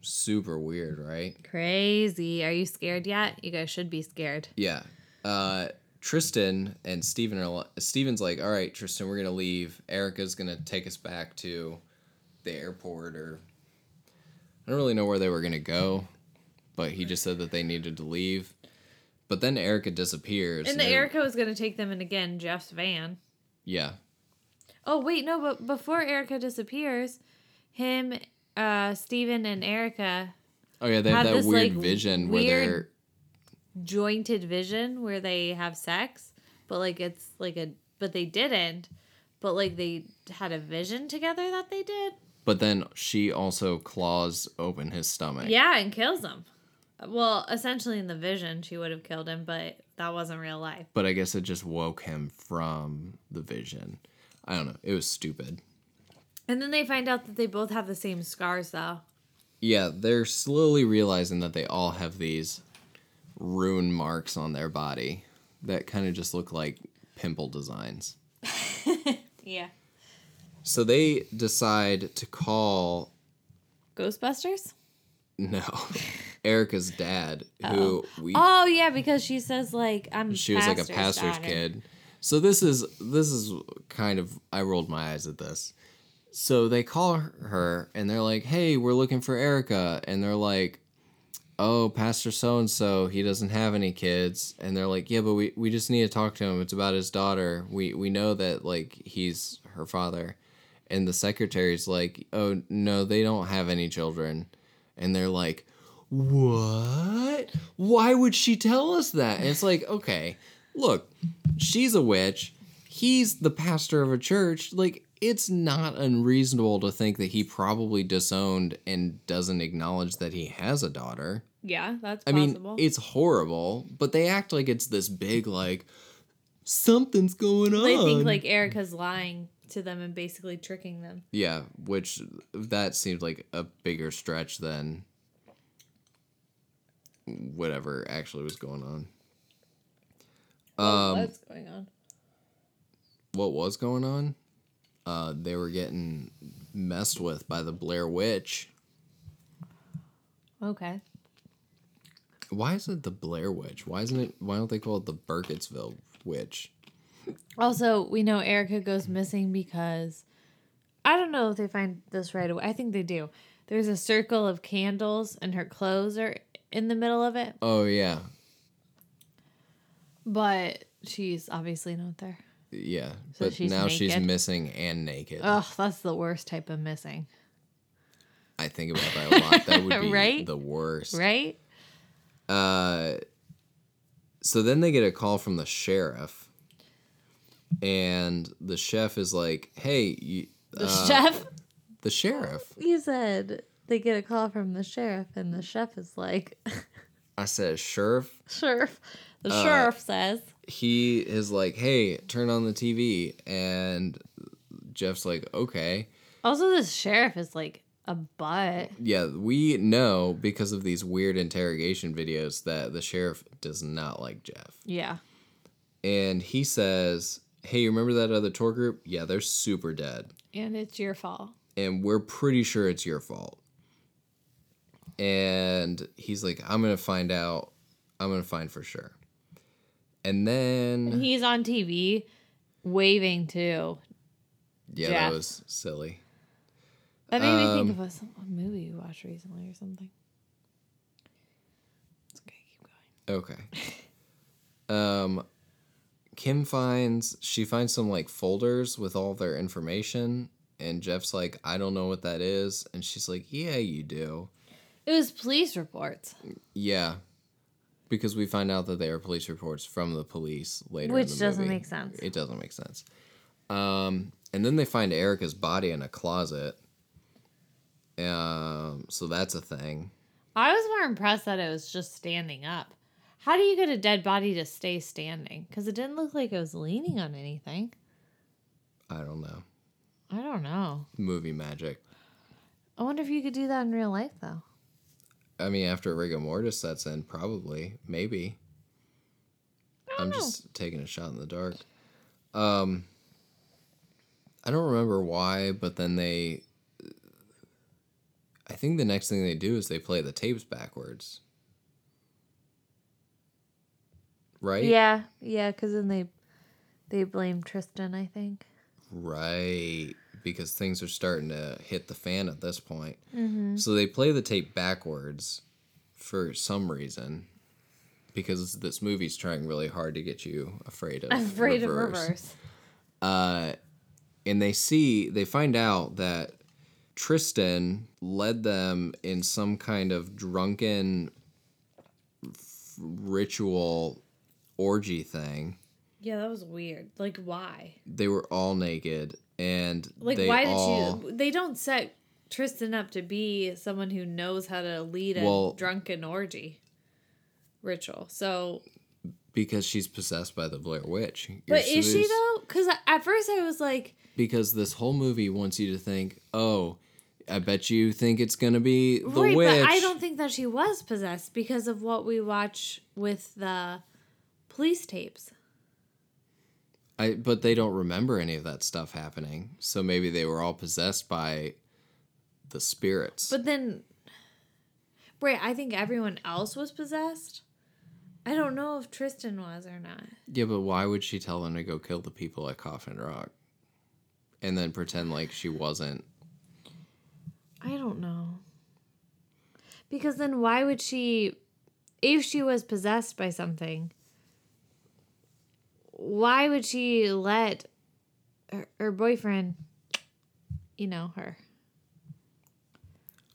super weird right Crazy. Are you scared yet? You guys should be scared. yeah uh tristan and steven are steven's like all right tristan we're gonna leave erica's gonna take us back to the airport or i don't really know where they were gonna go but he just said that they needed to leave but then erica disappears And Erica was gonna take them in again, Jeff's van. yeah Oh wait, no, but before Erica disappears, him, uh, Steven and Erica oh yeah they have Have that this, weird like, vision where they're jointed vision where they have sex, but like it's like a but they didn't. But like they had a vision together that they did. But then she also claws open his stomach Yeah, and kills him. Well, essentially in the vision she would have killed him, but that wasn't real life. but i guess it just woke him from the vision i don't know it was stupid And then they find out that they both have the same scars though. Yeah, they're slowly realizing that they all have these rune marks on their body that kind of just look like pimple designs. Yeah. So they decide to call Ghostbusters? no Erica's dad, oh. who we Oh yeah, because she says like I'm she was like a pastor's pastor's daughter. kid. So this is this is kind of I rolled my eyes at this. So they call her and they're like, "Hey, we're looking for Erica," and they're like, "Oh, Pastor so and so, he doesn't have any kids," and they're like, "Yeah, but we we just need to talk to him. It's about his daughter. We we know that like he's her father," and the secretary's like, "Oh no, they don't have any children," and they're like. What? Why would she tell us that? And it's like, okay, look, she's a witch. He's the pastor of a church. Like, it's not unreasonable to think that he probably disowned and doesn't acknowledge that he has a daughter. Yeah, that's I mean, it's horrible, but they act like it's this big, like, something's going on. they think like Erica's lying to them and basically tricking them. Yeah, which that seemed like a bigger stretch than whatever actually was going on. Oh, what's going on? What was going on? Uh, they were getting messed with by the Blair Witch. Okay. Why is it the Blair Witch? Why isn't it? Why don't they call it the Burkittsville Witch? Also, we know Erica goes missing because I don't know if they find this right away. I think they do. There's a circle of candles and her clothes are in the middle of it, Oh yeah, but she's obviously not there. yeah. So but she's now she's missing and naked. Oh, that's the worst type of missing, I think about that a lot. That would be Right? the worst. right? Uh, so then they get a call from the sheriff, and the chef is like, "Hey, you, The uh, chef. the sheriff." You said they get a call from the sheriff, and the chef is like, I said, "Sheriff." "Sheriff." The Uh, sheriff says, He is like, "Hey, turn on the TV," and Jeff's like, "Okay." Also, this sheriff is like a butt. Yeah, we know because of these weird interrogation videos that the sheriff does not like Jeff. Yeah. And he says, Hey, you remember that other tour group? Yeah, they're super dead. And it's your fault. And we're pretty sure it's your fault. And he's like, I'm going to find out. I'm going to find for sure. And then, And he's on TV waving too. yeah, Jeff. that was silly. That made me Um, think of a, some, a movie you watched recently or something. It's okay, keep going. Okay. Um, Kim finds she finds some like folders with all their information, and Jeff's like, I don't know what that is, and she's like, Yeah, you do. It was police reports, Yeah, because we find out that they are police reports from the police later, Which doesn't movie. make sense. It doesn't make sense. Um, and then they find Erica's body in a closet. Um, so that's a thing. I was more impressed that it was just standing up. How do you get a dead body to stay standing? Because it didn't look like it was leaning on anything. I don't know. I don't know. Movie magic. I wonder if you could do that in real life, though. I mean, after rigor mortis sets in, probably, maybe. I'm just taking a shot in the dark. Um, I don't remember why, but then they. I think the next thing they do is they play the tapes backwards. Right? Yeah, yeah. Because then they they blame Tristan. I think. Right. Because things are starting to hit the fan at this point. Mm-hmm. So they play the tape backwards for some reason. Because this movie's trying really hard to get you afraid of Afraid reverse. of reverse. Uh, and they see, they find out that Tristan led them in some kind of drunken ritual orgy thing. Yeah, that was weird. Like, why? They were all naked, and Like, why did all, you? They don't set Tristan up to be someone who knows how to lead a Well- drunken orgy ritual. So, because she's possessed by the Blair Witch. You're but is she though? Because at first I was like, Because this whole movie wants you to think, oh, I bet you think it's gonna be the right, witch. but I don't think that she was possessed because of what we watch with the police tapes. I but they don't remember any of that stuff happening. So maybe they were all possessed by the spirits. But then, right, I think everyone else was possessed. I don't know if Tristan was or not. yeah, but why would she tell them to go kill the people at Coffin Rock? And then pretend like she wasn't. I don't know. Because then why would she if she was possessed by something? Why would she let her, her boyfriend you know her?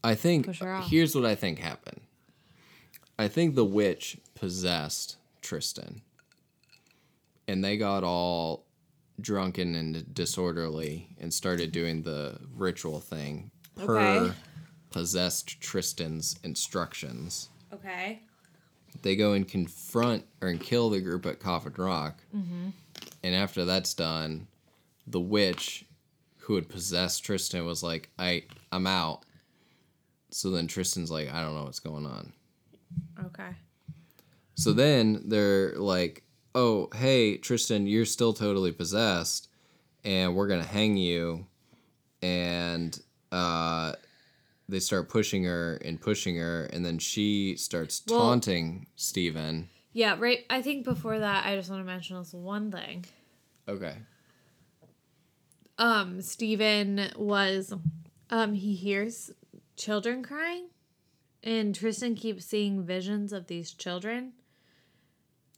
I think Push her off. here's what I think happened. I think the witch possessed Tristan. And they got all drunken and disorderly and started doing the ritual thing per Okay. possessed Tristan's instructions. Okay. They go and confront or and kill the group at Coffin Rock. And after that's done, the witch who had possessed Tristan was like, I I'm out. So then Tristan's like, I don't know what's going on. Okay. So then they're like, "Oh, hey, Tristan, you're still totally possessed, and we're gonna hang you." And uh, they start pushing her and pushing her, and then she starts Well- taunting Steven. Yeah, right. I think before that, I just want to mention this one thing. Okay. Um, Steven was, um, he hears children crying, and Tristan keeps seeing visions of these children.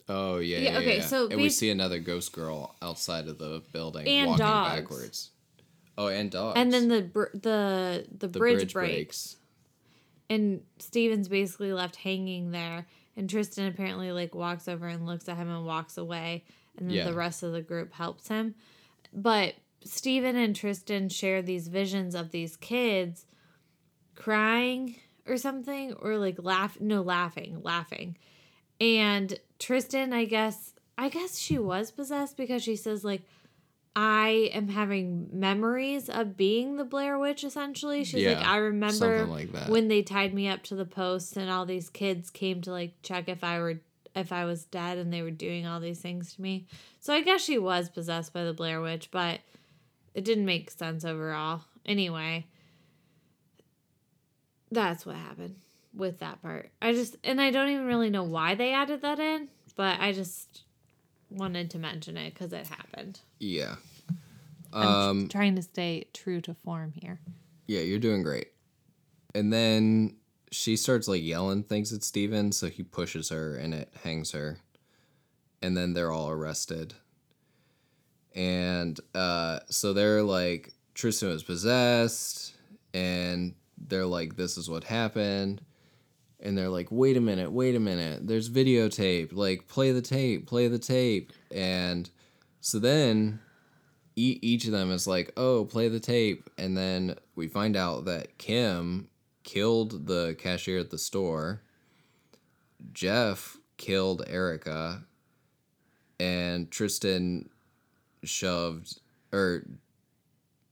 Oh yeah. Yeah, Yeah. okay, yeah. so and we see another ghost girl outside of the building And walking dogs. backwards. Oh, and dogs. And then the br- the the, the bridge, breaks, and Steven's basically left hanging there. And Tristan apparently like walks over and looks at him and walks away, and then Yeah. the rest of the group helps him. But Steven and Tristan share these visions of these kids crying or something, or like laugh no laughing, laughing. And Tristan, I guess I guess she was possessed because she says like I am having memories of being the Blair Witch essentially. She's like, I remember like when they tied me up to the post and all these kids came to like check if I were if I was dead and they were doing all these things to me. So I guess she was possessed by the Blair Witch, but it didn't make sense overall. Anyway, that's what happened with that part. I just and I don't even really know why they added that in, but I just wanted to mention it because it happened. Yeah. I'm Um, trying to stay true to form here. Yeah, you're doing great. And then she starts like yelling things at Steven, so he pushes her and it hangs her. And then they're all arrested. And uh so they're like Tristan was possessed and they're like this is what happened. And they're like wait a minute, wait a minute. There's videotape. Like play the tape, play the tape. And so then e- each of them is like, "Oh, play the tape," and then we find out that Kim killed the cashier at the store. Jeff killed Erica, and Tristan shoved or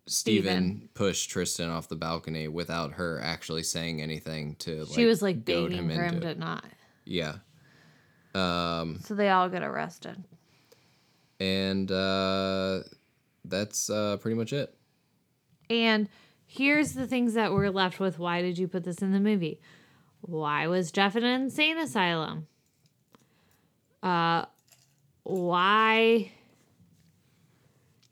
Steven Steven. pushed Tristan off the balcony without her actually saying anything to. Like, she was like goad begging for him to it. not. Yeah. Um, So they all get arrested. And uh, that's uh, pretty much it. And here's the things that we're left with. Why did you put this in the movie? Why was Jeff in an insane asylum? Uh, why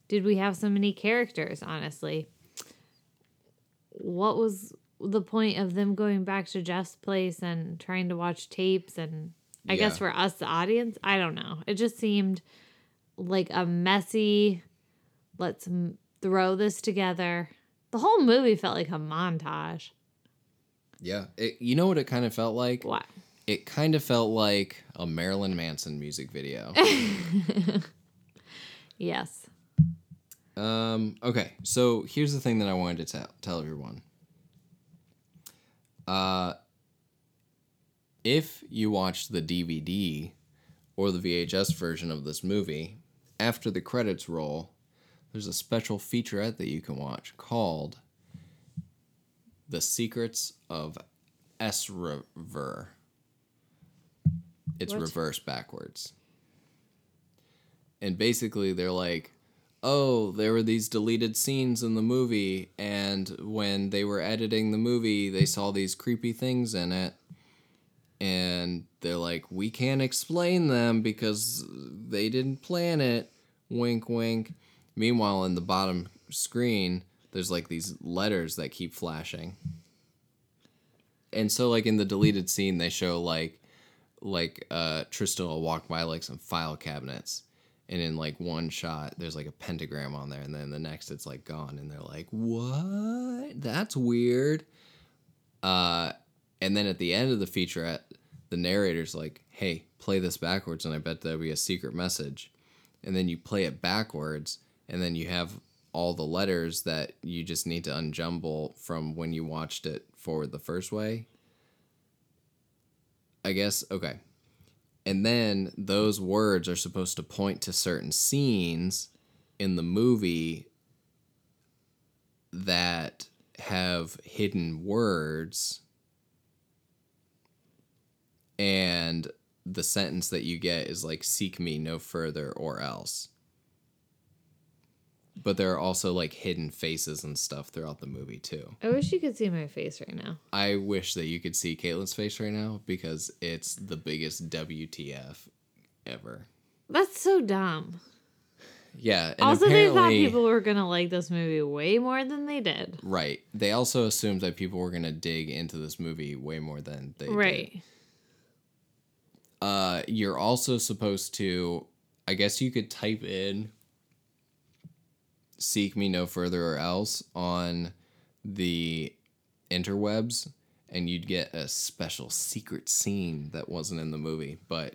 did we have so many characters, honestly? What was the point of them going back to Jeff's place and trying to watch tapes? And I guess for us, the audience, I don't know. It just seemed like a messy, let's m- throw this together. The whole movie felt like a montage. Yeah. It, you know what it kind of felt like? What? It kind of felt like a Marilyn Manson music video. Yes. um, okay, so here's the thing that I wanted to tell, tell everyone. Uh, if you watch the DVD or the VHS version of this movie, after the credits roll, there's a special featurette that you can watch called The Secrets of Esrever. It's What? reversed backwards. And basically, they're like, oh, there were these deleted scenes in the movie, and when they were editing the movie, they saw these creepy things in it. And they're like, we can't explain them because they didn't plan it. Wink, wink. Meanwhile, in the bottom screen, there's like these letters that keep flashing. And so, like in the deleted scene, they show like, like uh, Tristan will walk by like some file cabinets, and in like one shot, there's like a pentagram on there, and then the next, it's like gone, and they're like, "What? That's weird." Uh, and then at the end of the featurette, the narrator's like, "Hey, play this backwards," and I bet there'll be a secret message. And then you play it backwards, and then you have all the letters that you just need to unjumble from when you watched it forward the first way. I guess okay. And then those words are supposed to point to certain scenes in the movie that have hidden words and the sentence that you get is like seek me no further or else but there are also like hidden faces and stuff throughout the movie too I wish you could see my face right now. i wish that you could see caitlin's face right now because it's the biggest wtf ever That's so dumb. yeah and also, they thought people were gonna like this movie way more than they did. right they also assumed that people were going to dig into this movie way more than they did Right. Uh, you're also supposed to, I guess you could type in seek me no further or else on the interwebs and you'd get a special secret scene that wasn't in the movie. But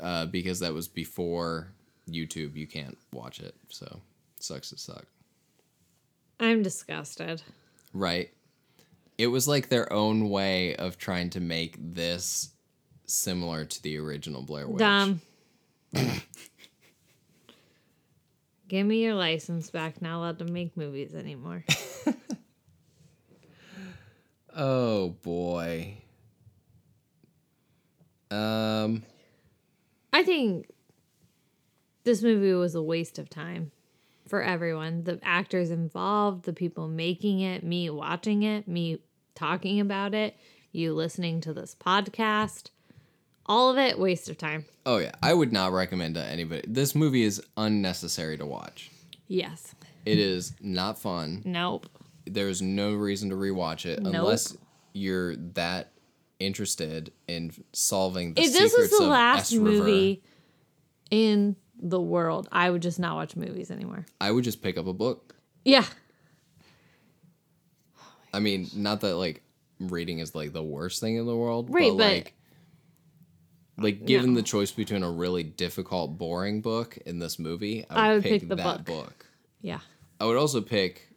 uh, because that was before YouTube, you can't watch it. So sucks to suck. I'm disgusted. Right. It was like their own way of trying to make this similar to the original Blair Witch. Dumb. Give me your license back. Not allowed to make movies anymore. Oh boy. Um I think this movie was a waste of time for everyone. The actors involved, the people making it, me watching it, me talking about it, you listening to this podcast. All of it, waste of time. oh yeah, I would not recommend to anybody. This movie is unnecessary to watch. Yes. It is not fun. Nope. There's no reason to rewatch it Nope. unless you're that interested in solving the If this was the last Esrever. movie in the world, I would just not watch movies anymore. I would just pick up a book. Yeah. I mean, not that like reading is like the worst thing in the world, Right, but, but- like like given No. the choice between a really difficult, boring book in this movie, I would, I would pick, pick the that book. book. Yeah. I would also pick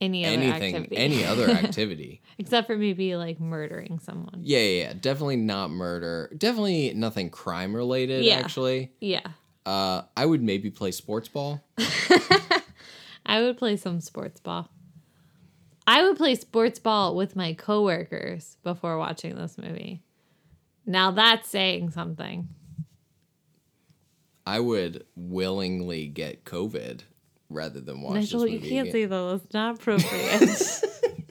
Any other anything, activity. any other activity. Except for maybe like murdering someone. yeah, yeah, yeah, definitely not murder. Definitely nothing crime related. Yeah. Actually, Yeah. uh, I would maybe play sports ball. I would play some sports ball. I would play sports ball with my coworkers before watching this movie. Now that's saying something. I would willingly get COVID rather than watch Nigel, this you can't again. say that. That's not appropriate.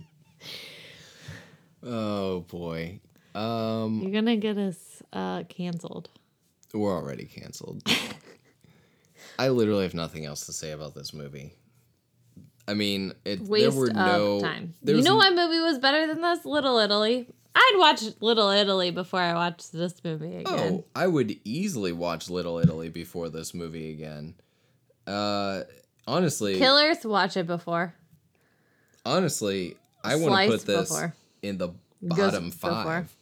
Oh boy, um, You're gonna get us uh, canceled. we're already canceled. I literally have nothing else to say about this movie. I mean, it Waste there were no of time. there You know n- what movie was better than this? Little Italy. I'd watch Little Italy before I watched this movie again. Oh, I would easily watch Little Italy before this movie again. Uh, honestly, Killers, watch it before. honestly, I want to put this before. in the Goes bottom before. five.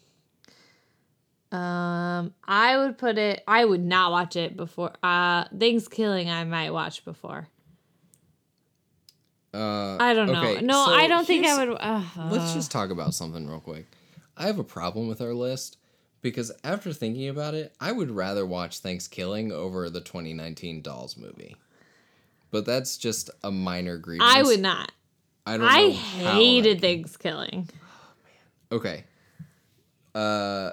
Um, I would put it. I would not watch it before. Uh, Things Killing. I might watch before. Uh, I don't know. okay, no, so I don't think I would. Uh, Let's just talk about something real quick. I have a problem with our list because after thinking about it, I would rather watch Thanksgiving over the 2019 Dolls movie. But that's just a minor grievance. I would not. I don't. I know how that hated can- Things Okay. Uh,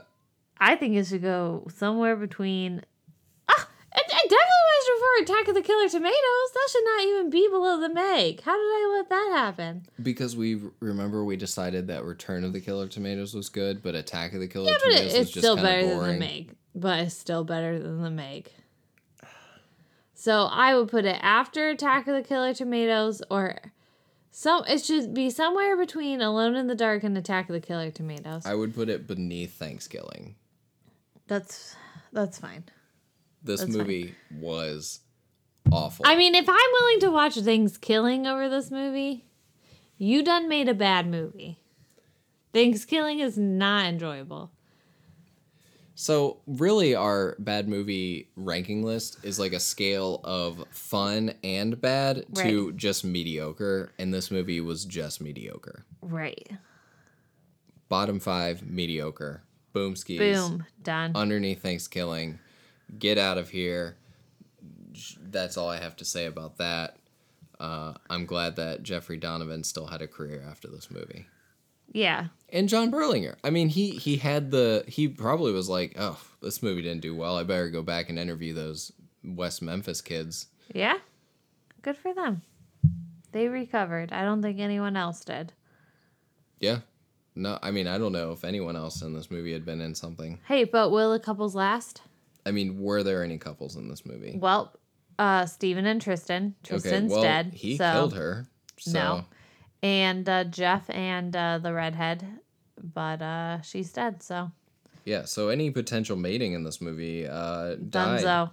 I think it should go somewhere between. Ah, I, I definitely was before Attack of the Killer Tomatoes. That should not even be below the Meg. How did I let that happen? because we remember we decided that Return of the Killer Tomatoes was good, but Attack of the Killer Yeah, but Tomatoes it, was it's just still better of than the Meg. But it's still better than the Meg. So I would put it after Attack of the Killer Tomatoes, or some. It should be somewhere between Alone in the Dark and Attack of the Killer Tomatoes. I would put it beneath Thanksgiving. that's that's fine. This That's fine. movie was awful. I mean, if I'm willing to watch things killing over this movie, you done made a bad movie. Things killing is not enjoyable. So really, our bad movie ranking list is like a scale of fun and bad to just mediocre, and this movie was just mediocre. Right. Bottom five, mediocre. Boom skis. Boom. Done. Underneath Thanksgiving. Get out of here. That's all I have to say about that. Uh, I'm glad that Jeffrey Donovan still had a career after this movie. Yeah. and John Berlinger. I mean, he he had the he probably was like, oh, this movie didn't do well. I better go back and interview those West Memphis kids. Yeah. Good for them. They recovered. I don't think anyone else did. Yeah. No, I mean, I don't know if anyone else in this movie had been in something. Hey, but will the couples last? I mean, were there any couples in this movie? Well, uh, Steven and Tristan. Tristan's well, dead. He so- killed her. So No. And uh, Jeff and uh, the redhead, but uh, she's dead. So yeah, so any potential mating in this movie uh died. Dunzo,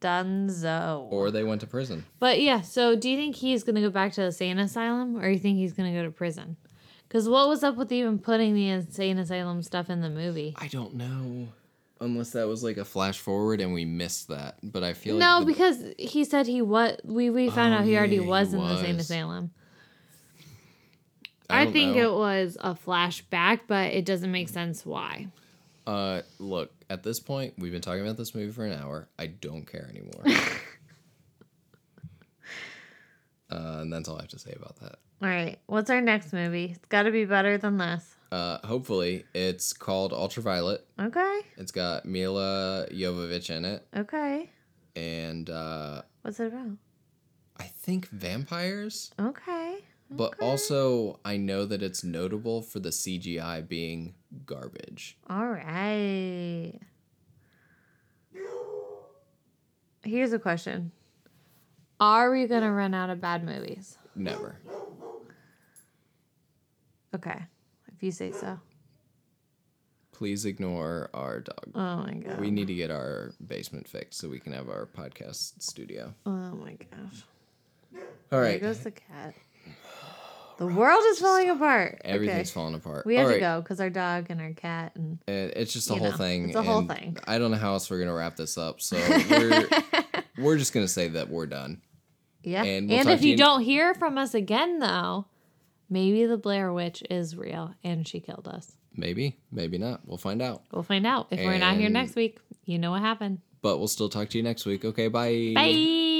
Dunzo. Or they went to prison. But yeah, so do you think he's gonna go back to the insane asylum, or you think he's gonna go to prison? Because what was up with even putting the insane asylum stuff in the movie? I don't know. Unless that was like a flash forward and we missed that. But I feel like No, the- because he said he was. We we found Oh, out he already yeah, he was in the same was. asylum. I I, think know. it was a flashback, but it doesn't make sense why. Uh, look, at this point, we've been talking about this movie for an hour. I don't care anymore. uh, and that's all I have to say about that. All right, what's our next movie? It's got to be better than this. Uh, hopefully, it's called Ultraviolet. Okay, It's got Milla Jovovich in it, okay. and uh, What's it about? I think vampires. Okay. But also, I know that it's notable for the CGI being garbage. All right. Here's a question. Are we going to run out of bad movies? Never. Okay. If you say so. Please ignore our dog. Oh my god. We need to get our basement fixed so we can have our podcast studio. Oh my gosh. All right. There goes the cat. The world is falling apart. Everything's okay. falling apart. We have All to go because our dog and our cat and And it's just a whole know, thing. it's a whole thing. I don't know how else we're gonna wrap this up. So we're we're just gonna say that we're done. yeah. And And, we'll talk if you you- don't hear from us again, though, maybe the Blair Witch is real and she killed us. Maybe, maybe not. We'll find out. We'll find out. If we're not here next week, you know what happened. But we'll still talk to you next week. Okay, bye. Bye.